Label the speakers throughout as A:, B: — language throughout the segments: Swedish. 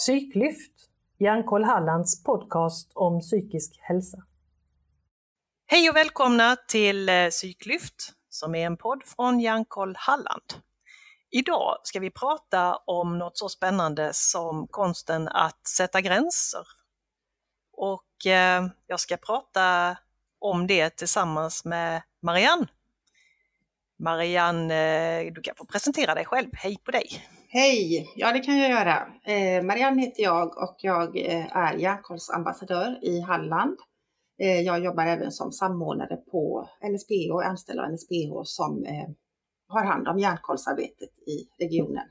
A: Psyklyft, Hjärnkoll Hallands podcast om psykisk hälsa.
B: Hej och välkomna till eh, Psyklyft som är en podd från Hjärnkoll Halland. Idag ska vi prata om något så spännande som konsten att sätta gränser. Och eh, jag ska prata om det tillsammans med Marianne. Marianne, eh, du kan få presentera dig själv. Hej på dig!
C: Hej! Ja, det kan jag göra. Eh, Marianne heter jag och jag eh, är Hjärnkollsambassadör i Halland. Eh, jag jobbar även som samordnare på NSPH, och anställd av NSPH som eh, har hand om hjärnkollsarbetet i regionen.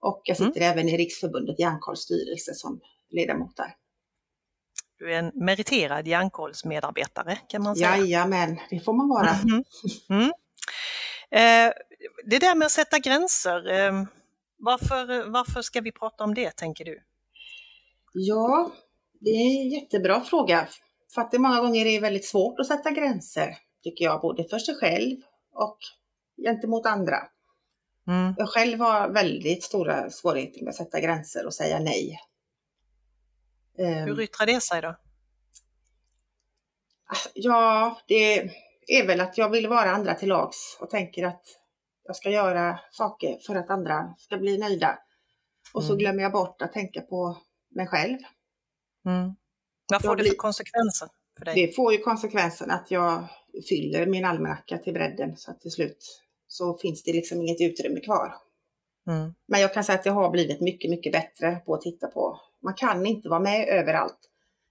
C: Och jag sitter mm. även i Riksförbundet Hjärnkolls styrelse som ledamot där.
B: Du är en meriterad hjärnkollsmedarbetare kan man säga.
C: Jajamän, det får man vara. Mm. Mm.
B: Eh, det där med att sätta gränser, eh, varför, varför ska vi prata om det tänker du?
C: Ja, det är en jättebra fråga. För att det många gånger är väldigt svårt att sätta gränser, tycker jag, både för sig själv och gentemot andra. Mm. Jag själv har väldigt stora svårigheter med att sätta gränser och säga nej.
B: Hur ehm. yttrar det sig då?
C: Ja, det är väl att jag vill vara andra till lags och tänker att jag ska göra saker för att andra ska bli nöjda. Och så mm. glömmer jag bort att tänka på mig själv.
B: Mm. Vad får det för konsekvenser för dig?
C: Det får ju konsekvensen att jag fyller min almanacka till bredden så att till slut så finns det liksom inget utrymme kvar. Mm. Men jag kan säga att jag har blivit mycket, mycket bättre på att titta på. Man kan inte vara med överallt.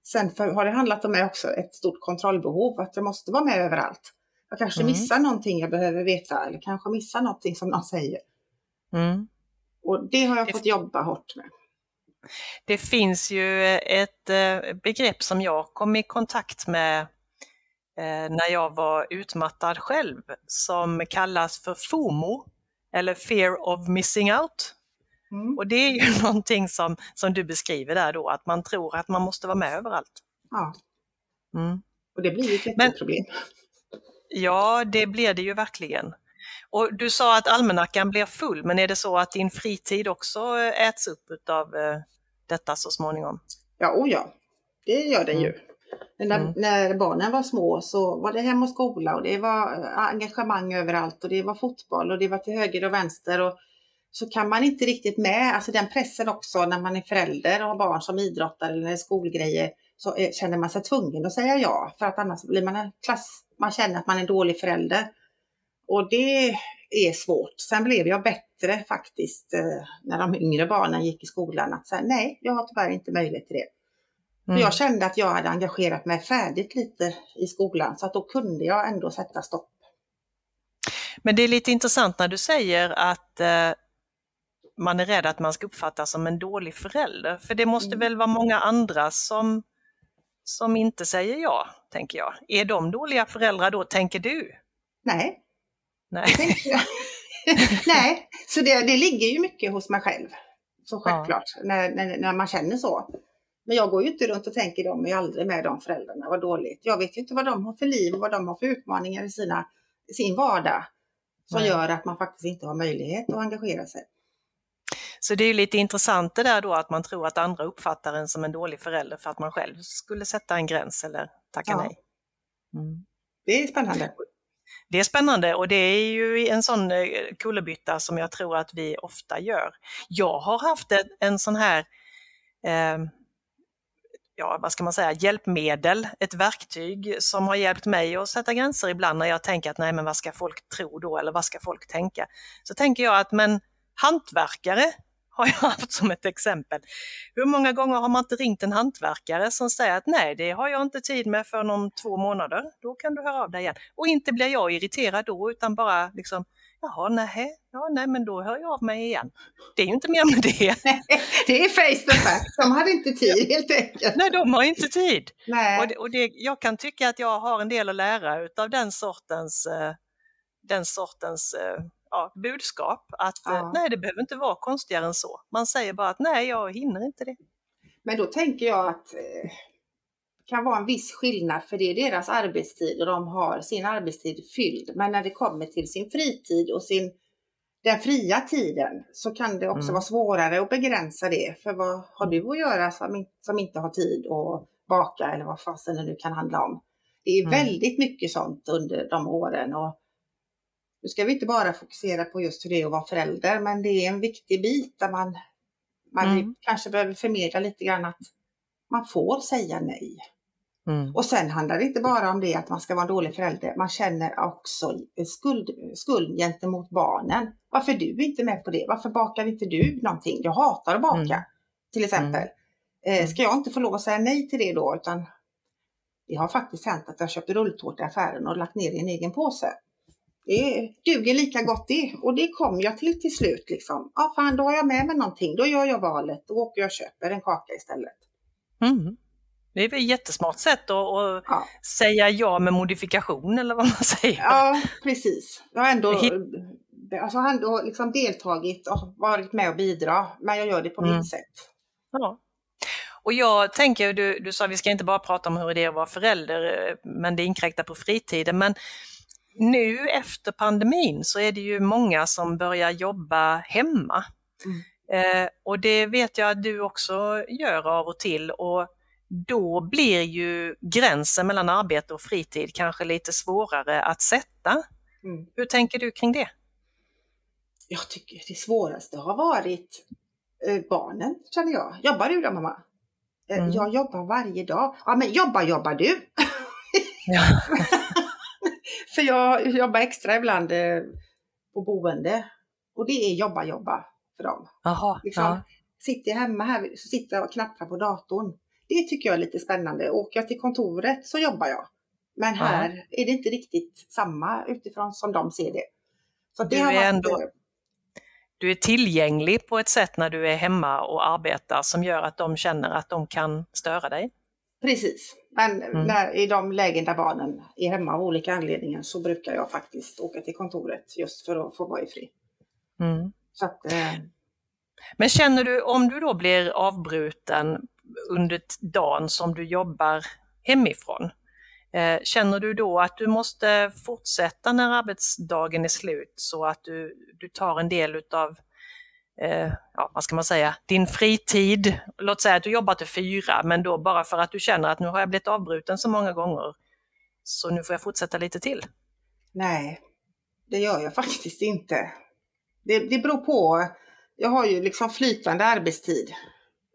C: Sen har det handlat om mig också ett stort kontrollbehov, att jag måste vara med överallt. Jag kanske mm. missar någonting jag behöver veta eller kanske missar någonting som någon säger. Mm. Och det har jag det, fått jobba hårt med.
B: Det finns ju ett eh, begrepp som jag kom i kontakt med eh, när jag var utmattad själv som kallas för FOMO eller Fear of Missing Out. Mm. Och det är ju någonting som, som du beskriver där då, att man tror att man måste vara med överallt.
C: Ja. Mm. Och det blir ju ett jätteproblem. Men,
B: Ja, det blir det ju verkligen. Och du sa att almanackan blir full, men är det så att din fritid också äts upp av eh, detta så småningom?
C: Ja, oh ja, det gör den mm. ju. När, mm. när, barnen var små så var det hem och skola och det var eh, engagemang överallt och det var fotboll och det var till höger och vänster. Och så kan man inte riktigt med, alltså den pressen också när man är förälder och har barn som idrottar eller skolgrejer så känner man sig tvungen att säga ja för att annars blir man en klass, man känner att man är en dålig förälder. Och det är svårt. Sen blev jag bättre faktiskt eh, när de yngre barnen gick i skolan att säga nej, jag har tyvärr inte möjlighet till det. Mm. För jag kände att jag hade engagerat mig färdigt lite i skolan så att då kunde jag ändå sätta stopp.
B: Men det är lite intressant när du säger att eh, man är rädd att man ska uppfattas som en dålig förälder. För det måste mm. väl vara många andra som som inte säger ja, tänker jag. Är de dåliga föräldrar då, tänker du?
C: Nej. Nej, Nej. så det, det ligger ju mycket hos mig själv. Så självklart, ja. när, när, när, man känner så. Men jag går ju inte runt och tänker de är aldrig med de föräldrarna, vad dåligt. Jag vet ju inte vad de har för liv och vad de har för utmaningar i sina, sin vardag som Nej. gör att man faktiskt inte har möjlighet att engagera sig.
B: Så det är lite intressant det där då att man tror att andra uppfattar en som en dålig förälder för att man själv skulle sätta en gräns eller tacka ja. nej.
C: Mm. Det är spännande.
B: Det är spännande och det är ju en sån eh, kullerbytta som jag tror att vi ofta gör. Jag har haft en sån här eh, ja, vad ska man säga, hjälpmedel, ett verktyg som har hjälpt mig att sätta gränser ibland när jag tänker att nej men vad ska folk tro då eller vad ska folk tänka? Så tänker jag att men hantverkare har jag haft som ett exempel. Hur många gånger har man inte ringt en hantverkare som säger att nej, det har jag inte tid med för om två månader. Då kan du höra av dig igen. Och inte blir jag irriterad då utan bara liksom Jaha, nej, ja, nej, men då hör jag av mig igen. Det är ju inte mer med det.
C: det är face to face, de hade inte tid helt enkelt.
B: Nej, de har inte tid. Nej. Och, det, och det, jag kan tycka att jag har en del att lära av den sortens, eh, den sortens eh, ja, budskap att eh, ja. nej, det behöver inte vara konstigare än så. Man säger bara att nej, jag hinner inte det.
C: Men då tänker jag att eh, kan vara en viss skillnad för det är deras arbetstid och de har sin arbetstid fylld. Men när det kommer till sin fritid och sin den fria tiden så kan det också
B: Mm.
C: vara svårare att begränsa det. För vad har du att göra som, som inte har tid att baka eller vad fasen det nu kan handla om. Det är
B: Mm.
C: väldigt mycket sånt under de åren. Och nu ska vi inte bara fokusera på just hur det är att vara förälder, men det är en viktig bit där man, man
B: Mm.
C: kanske behöver förmedla lite grann att man får säga nej.
B: Mm.
C: Och sen handlar det inte bara om det att man ska vara en dålig förälder. Man känner också skuld, skuld gentemot barnen. Varför är du inte med på det? Varför bakar inte du någonting? Jag hatar att baka,
B: Mm.
C: till exempel. Eh, ska jag inte få lov att säga nej till det då? Utan det har faktiskt hänt att jag köpt rulltårta i affären och lagt ner i en egen påse. Det duger lika gott det. Och det kom jag till till slut. Liksom. Ja, fan, då har jag med mig någonting. Då gör jag valet. Då åker jag och köper en kaka istället.
B: Mm. Det är väl ett jättesmart sätt att, att
C: Ja.
B: säga ja med modifikation eller vad man säger.
C: Ja, precis. Jag har ändå, alltså, har ändå liksom deltagit och varit med och bidra, men jag gör det på
B: Mm.
C: mitt sätt.
B: Ja. Och jag tänker, du, du sa vi ska inte bara prata om hur det är att vara förälder, eh, men det inkräktar på fritiden. Men nu efter pandemin så är det ju många som börjar jobba hemma. Eh, och det vet jag att du också gör av och till. Och då blir ju gränsen mellan arbete och fritid kanske lite svårare att sätta.
C: Mm.
B: Hur tänker du kring det?
C: Jag tycker det svåraste har varit eh, barnen, känner jag. Jobbar du då mamma? Eh,
B: Mm.
C: Jag jobbar varje dag. Ja, men jobbar jobbar du?
B: Ja.
C: För jag jobbar extra ibland eh, på boende. Och det är jobba jobba för dem.
B: Jaha,
C: Liksom,
B: ja.
C: Sitter jag hemma här så sitter jag och knappar på datorn. Det tycker jag är lite spännande. Åker jag till kontoret så jobbar jag. Men här är det inte riktigt samma utifrån som de ser det. Så det
B: Du
C: har
B: är
C: varit,
B: ändå-
C: eh,
B: du är tillgänglig på ett sätt när du är hemma och arbetar som gör att de känner att de kan störa dig.
C: Precis. Men
B: Mm.
C: när, i de lägen där barnen är hemma av olika anledningar så brukar jag faktiskt åka till kontoret just för att få vara i fri.
B: Mm.
C: Så att, eh,
B: Men känner du, om du då blir avbruten under dagen som du jobbar hemifrån, eh, känner du då att du måste fortsätta när arbetsdagen är slut så att du, du tar en del utav eh, ja, vad ska man säga, din fritid. Låt säga att du jobbar till fyra, men då bara för att du känner att nu har jag blivit avbruten så många gånger, så nu får jag fortsätta lite till.
C: nej, det gör jag faktiskt inte. Det, det beror på. Jag har ju liksom flytande arbetstid.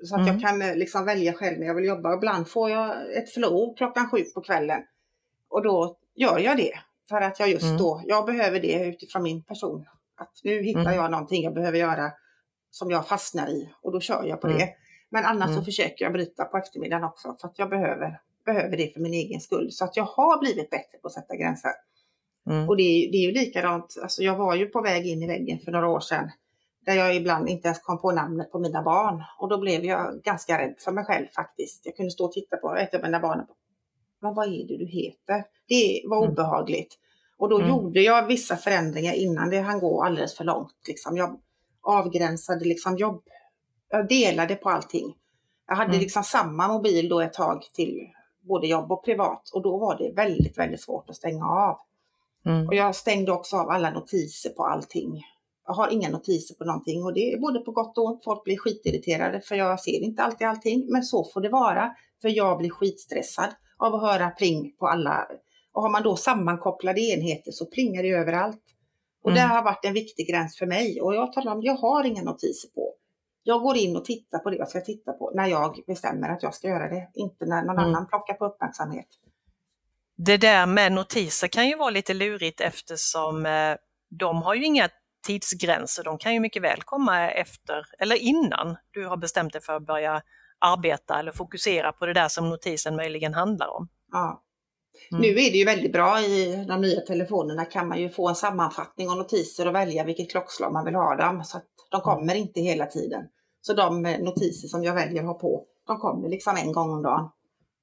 C: Så att
B: Mm.
C: jag kan eh, liksom välja själv när jag vill jobba. Ibland får jag ett flow klockan sju på kvällen. Och då gör jag det. För att jag just
B: Mm.
C: då, jag behöver det utifrån min person. Att nu hittar
B: Mm.
C: jag någonting jag behöver göra som jag fastnar i och då kör jag på
B: Mm.
C: det. Men annars så
B: Mm.
C: försöker jag bryta på eftermiddagen också för att jag behöver, behöver det för min egen skull. Så att jag har blivit bättre på att sätta gränser.
B: Mm.
C: Och det är, det är ju likadant, alltså jag var ju på väg in i väggen för några år sedan. Där jag ibland inte ens kom på namnet på mina barn. Och då blev jag ganska rädd för mig själv faktiskt. Jag kunde stå och titta på ett av mina barn. Men vad är det du heter? Det var
B: Mm.
C: obehagligt. Och då
B: Mm.
C: gjorde jag vissa förändringar innan det hann gå alldeles för långt. Liksom. Jag avgränsade liksom jobb. Jag delade på allting. Jag hade
B: Mm.
C: liksom samma mobil då ett tag till både jobb och privat. Och då var det väldigt, väldigt svårt att stänga av.
B: Mm.
C: Och jag stängde också av alla notiser på allting. Jag har inga notiser på någonting och det är både på gott och ont. Folk blir skitirriterade för jag ser inte alltid allting. Men så får det vara. För jag blir skitstressad av att höra pling på alla. Och har man då sammankopplade enheter så plingar det överallt. Och
B: Mm.
C: det har varit en viktig gräns för mig. Och jag talar om, jag har inga notiser på. Jag går in och tittar på det jag ska titta på när jag bestämmer att jag ska göra det. Inte när någon
B: Mm.
C: annan plockar på uppmärksamhet.
B: Det där med notiser kan ju vara lite lurigt eftersom eh, de har ju inga tidsgränser. De kan ju mycket väl komma efter eller innan du har bestämt dig för att börja arbeta eller fokusera på det där som notisen möjligen handlar om.
C: Ja.
B: Mm.
C: Nu är det ju väldigt bra i de nya telefonerna kan man ju få en sammanfattning och notiser och välja vilket klockslag man vill ha dem. Så att de kommer inte hela tiden. Så de eh, notiser som jag väljer att ha på, de kommer liksom en gång om dagen.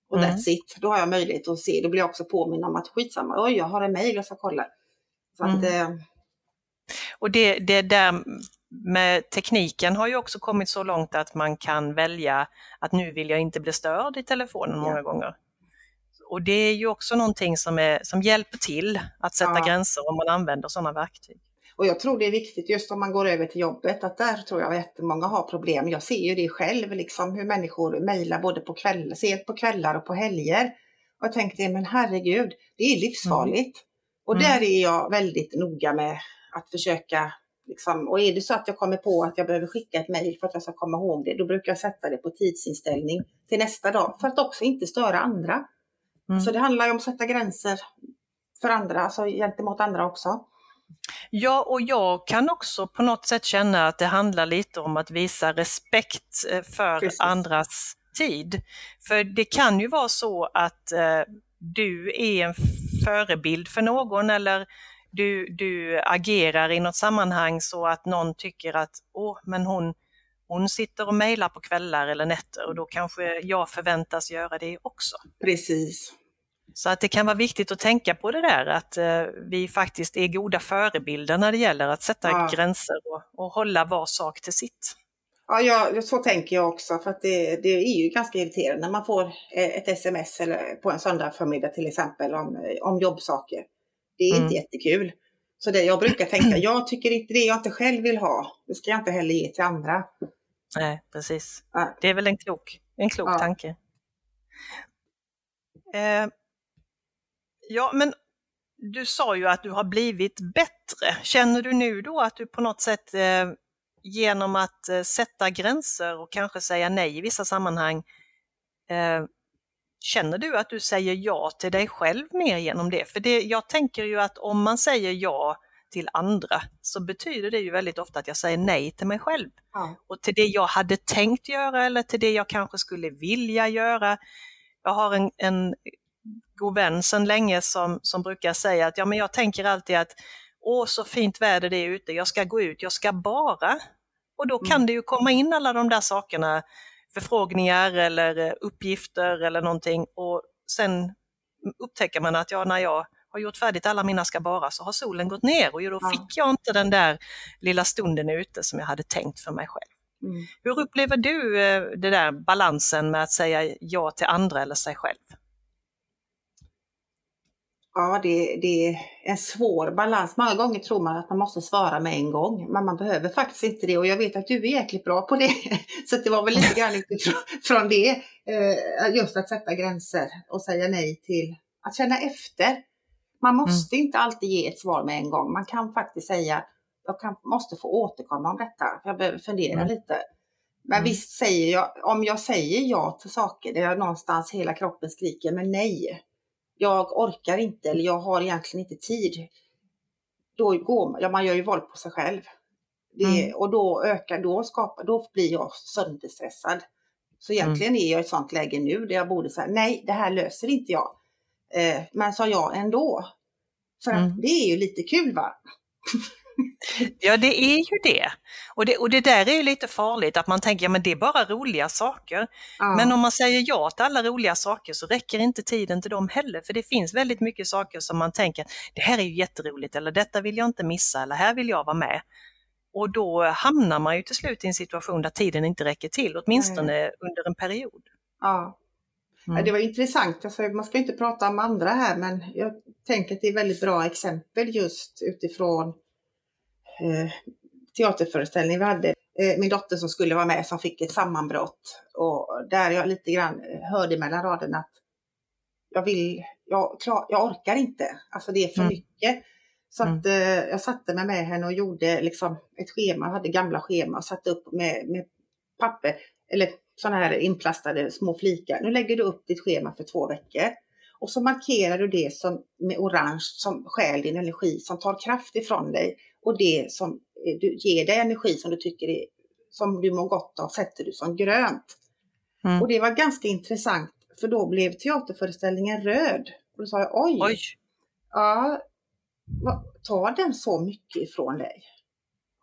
C: Och
B: Mm.
C: that's it. Då har jag möjlighet att se. Då blir jag också påminn om att skitsamma, oj jag har en mejl jag ska kolla. Så att,
B: Mm.
C: eh,
B: Och det, det där med tekniken har ju också kommit så långt att man kan välja att nu vill jag inte bli störd i telefonen
C: Ja.
B: många gånger. Och det är ju också någonting som, är, som hjälper till att sätta
C: Ja.
B: gränser om man använder sådana verktyg.
C: Och jag tror det är viktigt just om man går över till jobbet att där tror jag att jättemånga har problem. Jag ser ju det själv, liksom hur människor mejlar både på kvällar, sent på kvällar och på helger. Och jag tänkte, men herregud, det är livsfarligt. Mm. Och där mm. är jag väldigt noga med att försöka Liksom, och är det så att jag kommer på att jag behöver skicka ett mejl för att jag ska komma ihåg det, då brukar jag sätta det på tidsinställning till nästa dag för att också inte störa andra. Mm. Så det handlar ju om att sätta gränser för andra, alltså gentemot andra också.
B: Ja, och jag kan också på något sätt känna att det handlar lite om att visa respekt eh, för Precis. andras tid. För det kan ju vara så att eh, du är en förebild för någon eller du, du agerar i något sammanhang så att någon tycker att åh, men hon, hon sitter och mejlar på kvällar eller nätter och då kanske jag förväntas göra det också.
C: Precis.
B: Så att det kan vara viktigt att tänka på det där att eh, vi faktiskt är goda förebilder när det gäller att sätta ja. gränser och, och hålla var sak till sitt.
C: Ja, ja, så tänker jag också för att det, det är ju ganska irriterande när man får eh, ett sms eller på en söndag förmiddag till exempel om, om jobbsaker. Det är mm. inte jättekul. Så det jag brukar tänka, jag tycker inte det jag inte själv vill ha, det ska jag inte heller ge till andra.
B: Nej, precis. Ja. Det är väl en klok, en klok ja. tanke. Eh, ja, men du sa ju att du har blivit bättre. Känner du nu då att du på något sätt eh, genom att eh, sätta gränser och kanske säga nej i vissa sammanhang eh, Känner du att du säger ja till dig själv mer genom det? För det, jag tänker ju att om man säger ja till andra så betyder det ju väldigt ofta att jag säger nej till mig själv. Ja. Och till det jag hade tänkt göra eller till det jag kanske skulle vilja göra. Jag har en, en god vän sedan länge som, som brukar säga att ja, men jag tänker alltid att åh så fint väder det är ute, jag ska gå ut, jag ska bara. Och då kan mm. det ju komma in alla de där sakerna förfrågningar eller eh, uppgifter eller någonting och sen upptäcker man att ja, när jag har gjort färdigt alla mina ska bara så har solen gått ner och då ja. fick jag inte den där lilla stunden ute som jag hade tänkt för mig själv. Mm. Hur upplever du eh, det där balansen med att säga ja till andra eller sig själv?
C: Ja, det, det, är en svår balans. Många gånger tror man att man måste svara med en gång, men man behöver faktiskt inte det. Och jag vet att du är jäkligt bra på det. Så det var väl lite grann utifrån det, eh, just att sätta gränser och säga nej till att känna efter. Man måste mm. inte alltid ge ett svar med en gång. Man kan faktiskt säga, jag kan, måste få återkomma om detta, jag behöver fundera mm. lite. Men mm. visst säger jag, om jag säger ja till saker där jag någonstans hela kroppen skriker men nej, jag orkar inte eller jag har egentligen inte tid. Då går man, ja, man gör ju våld på sig själv. Det, mm. Och då ökar, då skapar, då blir jag sönderstressad. Så mm. egentligen mm. är jag i ett sånt läge nu där jag borde säga nej, det här löser inte jag. Eh, men sa jag ändå. För mm. att det är ju lite kul va?
B: Ja, det är ju det. Och, det. och det där är ju lite farligt, att man tänker att det är bara roliga saker. Ja. Men om man säger ja till alla roliga saker så räcker inte tiden till dem heller, för det finns väldigt mycket saker som man tänker, det här är ju jätteroligt, eller detta vill jag inte missa, eller här vill jag vara med. Och då hamnar man ju till slut i en situation där tiden inte räcker till, åtminstone mm. under en period.
C: Ja. Mm. Det var intressant, alltså, man ska inte prata om andra här, men jag tänker att det är väldigt bra exempel just utifrån eh, teaterföreställning vi hade. Eh, min dotter som skulle vara med som fick ett sammanbrott och där jag lite grann hörde mellan raderna att jag vill, jag, klar, jag orkar inte, alltså det är för mm. mycket. Så att mm. eh, jag satte mig med henne och gjorde liksom ett schema, hade gamla schema och satte upp med, med papper, eller sådana här inplastade små flikar. Nu lägger du upp ditt schema för två veckor. Och så markerar du det som, med orange som stjäl din energi, som tar kraft ifrån dig och det som eh, du, ger dig energi som du tycker är, som du mår gott av sätter du som grönt. Mm. Och det var ganska intressant för då blev teaterföreställningen röd. Och då sa jag oj, oj. ja, tar den så mycket ifrån dig?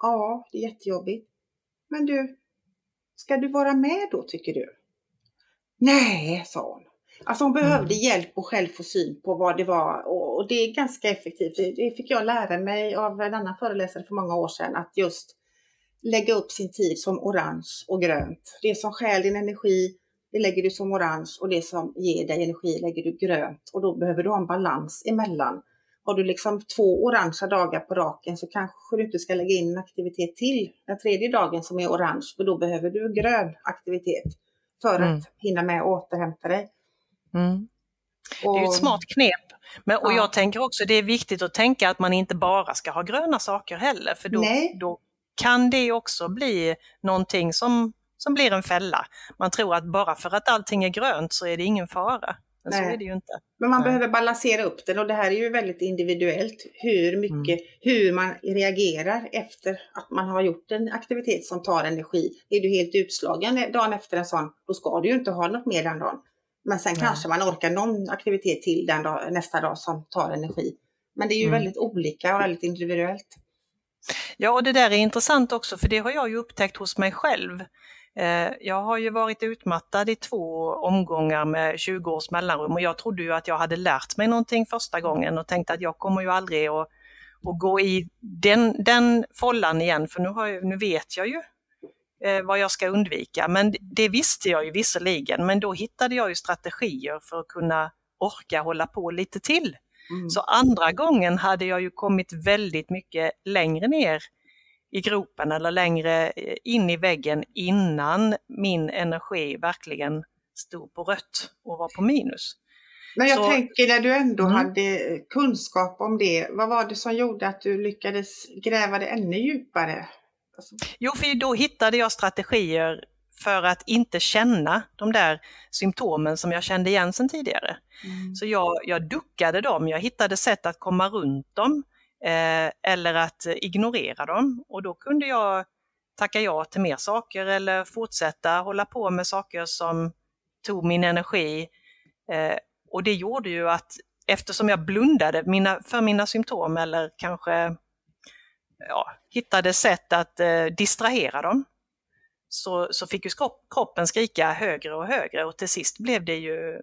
C: Ja, det är jättejobbigt. Men du, ska du vara med då tycker du? Nej, sa hon. Alltså hon behövde mm. hjälp och själv få syn på vad det var och, det är ganska effektivt. Det, det, fick jag lära mig av en annan föreläsare för många år sedan att just lägga upp sin tid som orange och grönt. Det som stjäl din energi, det lägger du som orange och det som ger dig energi lägger du grönt och då behöver du ha en balans emellan. Har du liksom två orangea dagar på raken så kanske du inte ska lägga in en aktivitet till den tredje dagen som är orange, för då behöver du grön aktivitet för mm. att hinna med att återhämta dig.
B: Mm. Och, det är ett smart knep. Men, och ja. jag tänker också det är viktigt att tänka att man inte bara ska ha gröna saker heller, för då, då kan det också bli någonting som, som blir en fälla. Man tror att bara för att allting är grönt så är det ingen fara. Men Nej. så är det ju inte.
C: Men man Nej. behöver balansera upp den och det här är ju väldigt individuellt hur mycket, mm. hur man reagerar efter att man har gjort en aktivitet som tar energi. Är du helt utslagen dagen efter en sån, då ska du ju inte ha något mer den dagen. Men sen Nej. kanske man orkar någon aktivitet till den dag, nästa dag som tar energi. Men det är ju mm. väldigt olika och väldigt individuellt.
B: Ja, och det där är intressant också, för det har jag ju upptäckt hos mig själv. Eh, jag har ju varit utmattad i två omgångar med 20 års mellanrum och jag trodde ju att jag hade lärt mig någonting första gången och tänkte att jag kommer ju aldrig att, att gå i den, den follan igen, för nu, jag, nu vet jag ju eh, vad jag ska undvika. Men det visste jag ju visserligen, men då hittade jag ju strategier för att kunna orka hålla på lite till. Mm. Så andra gången hade jag ju kommit väldigt mycket längre ner i gropen eller längre eh, in i väggen innan min energi verkligen stod på rött och var på minus.
C: Men jag Så, tänker när du ändå mm. hade kunskap om det, vad var det som gjorde att du lyckades gräva det ännu djupare?
B: Alltså... Jo, för då hittade jag strategier för att inte känna de där symptomen som jag kände igen sedan tidigare. Mm. Så jag, jag duckade dem, jag hittade sätt att komma runt dem eh, eller att eh, ignorera dem och då kunde jag tacka ja till mer saker eller fortsätta hålla på med saker som tog min energi. Eh, och det gjorde ju att eftersom jag blundade mina, för mina symptom eller kanske ja, hittade sätt att eh, distrahera dem så, så fick ju kroppen skrika högre och högre och till sist blev det ju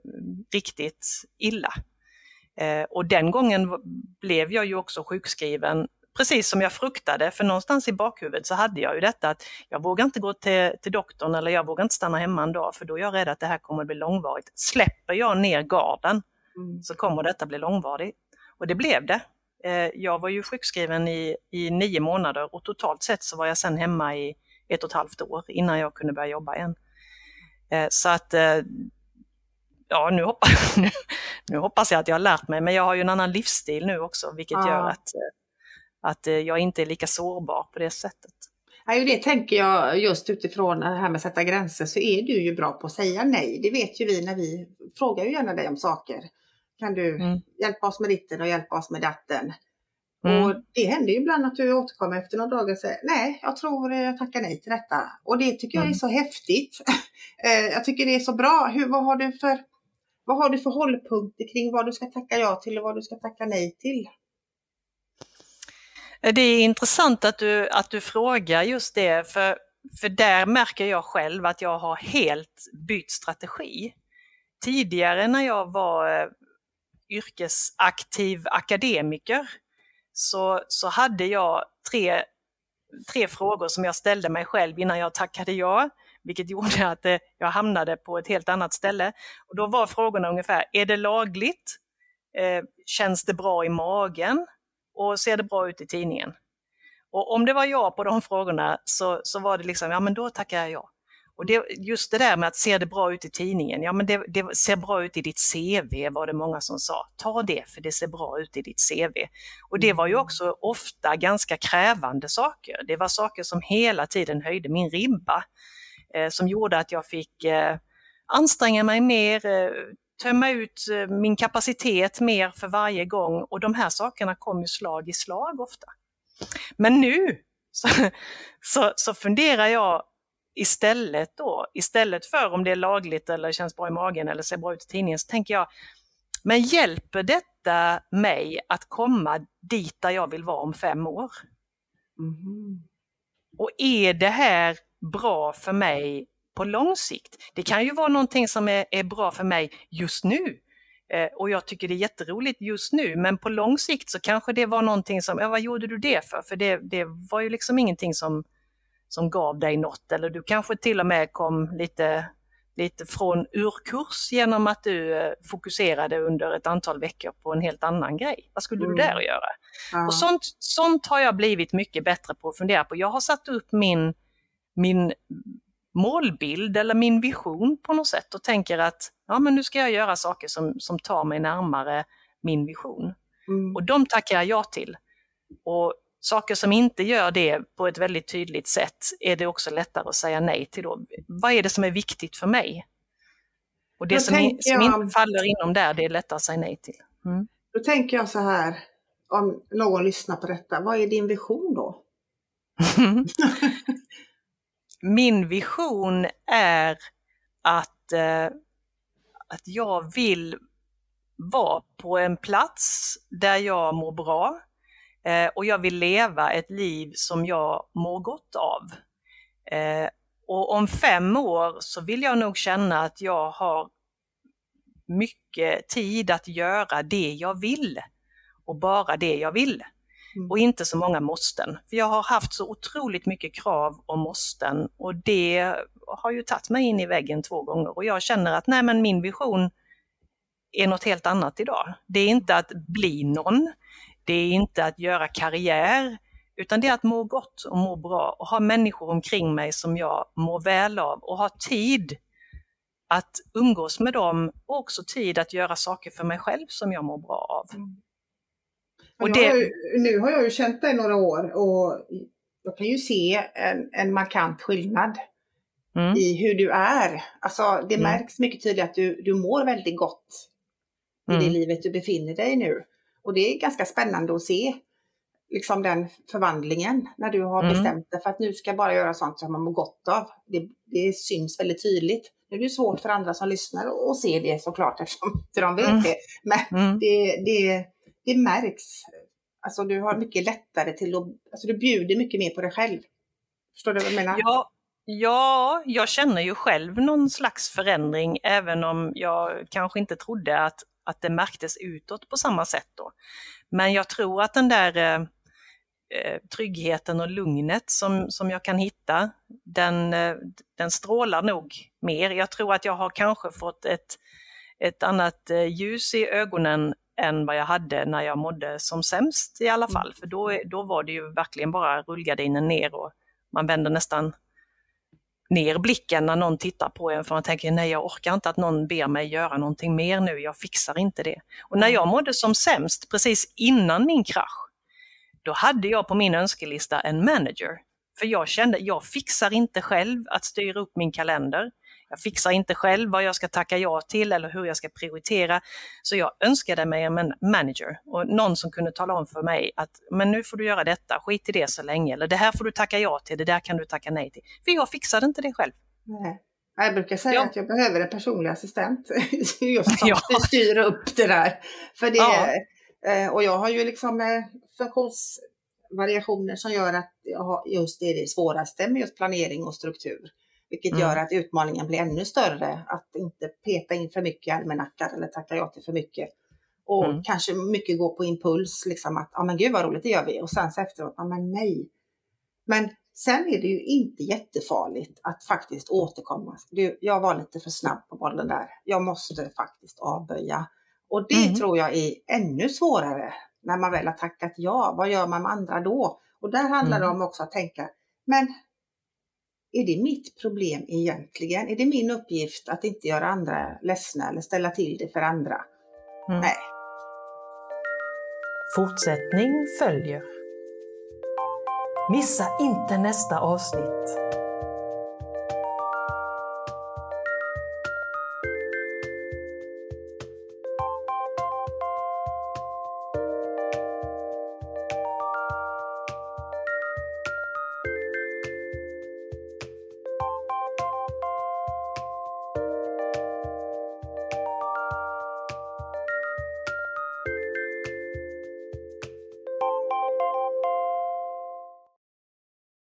B: riktigt illa. Eh, och den gången blev jag ju också sjukskriven precis som jag fruktade, för någonstans i bakhuvudet så hade jag ju detta att jag vågar inte gå till, till doktorn eller jag vågar inte stanna hemma en dag för då är jag rädd att det här kommer att bli långvarigt. Släpper jag ner garden mm. så kommer detta bli långvarigt. Och det blev det. Eh, jag var ju sjukskriven i, i nio månader och totalt sett så var jag sen hemma i ett och ett halvt år innan jag kunde börja jobba igen. Eh, så att ja, nu hoppas, nu, hoppas jag att jag har lärt mig, men jag har ju en annan livsstil nu också, vilket ja. gör att, att jag inte är lika sårbar på det sättet.
C: Ja, det tänker jag just utifrån det här med att sätta gränser så är du ju bra på att säga nej. Det vet ju vi när vi frågar ju gärna dig om saker. Kan du mm. hjälpa oss med ditten och hjälpa oss med datten? Mm. Och det händer ju ibland att du återkommer efter några dagar och säger nej, jag tror jag tackar nej till detta. Och det tycker jag är mm. så häftigt. Eh, jag tycker det är så bra. Hur, vad, har du för, vad har du för hållpunkter kring vad du ska tacka ja till och vad du ska tacka nej till?
B: Eh, det är intressant att du, att du frågar just det, för, för där märker jag själv att jag har helt bytt strategi. Tidigare när jag var eh, yrkesaktiv akademiker så, så hade jag tre, tre frågor som jag ställde mig själv innan jag tackade ja, vilket gjorde att eh, jag hamnade på ett helt annat ställe. Och då var frågorna ungefär, är det lagligt? Eh, känns det bra i magen? Och ser det bra ut i tidningen? Och om det var ja på de frågorna så, så var det liksom, ja men då tackar jag ja. Och det, just det där med att se det bra ut i tidningen, ja men det, det, ser bra ut i ditt CV var det många som sa. Ta det för det ser bra ut i ditt CV. Och det var ju mm. också ofta ganska krävande saker. Det var saker som hela tiden höjde min ribba. Eh, som gjorde att jag fick eh, anstränga mig mer, eh, tömma ut min kapacitet mer för varje gång och de här sakerna kom ju slag i slag ofta. Men nu så, så, så funderar jag istället då, istället för om det är lagligt eller känns bra i magen eller ser bra ut i tidningen, så tänker jag, men hjälper detta mig att komma dit där jag vill vara om fem år? Mm. Och är det här bra för mig på lång sikt? Det kan ju vara någonting som är, är bra för mig just nu. Eh, och jag tycker det är jätteroligt just nu, men på lång sikt så kanske det var någonting som, ja vad gjorde du det för? För det, det var ju liksom ingenting som som gav dig något eller du kanske till och med kom lite lite från urkurs genom att du eh, fokuserade under ett antal veckor på en helt annan grej. Vad skulle mm. du där göra? Ja. Och sånt, sånt har jag blivit mycket bättre på att fundera på. Jag har satt upp min, min målbild eller min vision på något sätt och tänker att ja, men nu ska jag göra saker som, som tar mig närmare min vision. Mm. Och de tackar jag ja till. Och saker som inte gör det på ett väldigt tydligt sätt är det också lättare att säga nej till. Då. Vad är det som är viktigt för mig? Och det som, i, som inte faller inom där, det är lättare att säga nej till. Mm.
C: Då tänker jag så här, om någon lyssnar på detta, vad är din vision då?
B: Min vision är att, eh, att jag vill vara på en plats där jag mår bra eh, och jag vill leva ett liv som jag mår gott av. Eh, och om fem år så vill jag nog känna att jag har mycket tid att göra det jag vill och bara det jag vill. Mm. Och inte så många måsten. För jag har haft så otroligt mycket krav och måsten och det har ju tagit mig in i väggen två gånger och jag känner att nej men min vision är något helt annat idag. Det är inte att bli någon, det är inte att göra karriär, utan det är att må gott och må bra och ha människor omkring mig som jag mår väl av och ha tid att umgås med dem och också tid att göra saker för mig själv som jag mår bra av. Mm.
C: Och det... Har ju, nu har jag ju känt dig några år och jag kan ju se en, en markant skillnad mm. i hur du är. Alltså det mm. märks mycket tydligt att du, du mår väldigt gott i det mm. livet du befinner dig i nu. Och det är ganska spännande att se liksom den förvandlingen när du har mm. bestämt dig för att nu ska jag bara göra sånt som man mår gott av. Det, det syns väldigt tydligt. Nu är det svårt för andra som lyssnar att se det såklart eftersom inte de vet mm. det. Men mm. det, det, det märks. Alltså du har mycket lättare till att, alltså du bjuder mycket mer på dig själv. Förstår du vad jag menar?
B: Ja, ja, jag känner ju själv någon slags förändring även om jag kanske inte trodde att, att det märktes utåt på samma sätt då. Men jag tror att den där eh, eh tryggheten och lugnet som, som jag kan hitta, den, eh, den strålar nog mer. Jag tror att jag har kanske fått ett, ett annat eh, ljus i ögonen än vad jag hade när jag mådde som sämst i alla mm. fall. För då, då var det ju verkligen bara rullgardinen ner och man vände nästan ner blicken när någon tittar på en för man tänker nej jag orkar inte att någon ber mig göra någonting mer nu, jag fixar inte det. Och när mm. jag mådde som sämst precis innan min krasch, då hade jag på min önskelista en manager. För jag kände, jag fixar inte själv att styra upp min kalender. Jag fixar inte själv vad jag ska tacka ja till eller hur jag ska prioritera. Så jag önskade mig en manager och någon som kunde tala om för mig att men nu får du göra detta, skit i det så länge. Eller det här får du tacka ja till, det där kan du tacka nej till. För jag fixade inte det själv.
C: Nej. Jag brukar säga ja. att jag behöver en personlig assistent just som ja. styr upp det där. För det, ja. Eh, och jag har ju liksom eh, funktionsvariationer som gör att jag har just det, är det svåraste med just planering och struktur. Vilket mm. gör att utmaningen blir ännu större. Att inte peta in för mycket i almanackar eller tacka ja till för mycket. Och mm. kanske mycket gå på impuls, liksom att ja men gud vad roligt, det gör vi. Och sen så efteråt, ja men nej. Men sen är det ju inte jättefarligt att faktiskt återkomma. Du, jag var lite för snabb på bollen där. Jag måste faktiskt avböja. Och det mm. tror jag är ännu svårare när man väl har tackat ja. Vad gör man med andra då? Och där handlar det mm. om också att tänka, men är det mitt problem egentligen? Är det min uppgift att inte göra andra ledsna eller ställa till det för andra? Mm. Nej.
A: Fortsättning följer. Missa inte nästa avsnitt.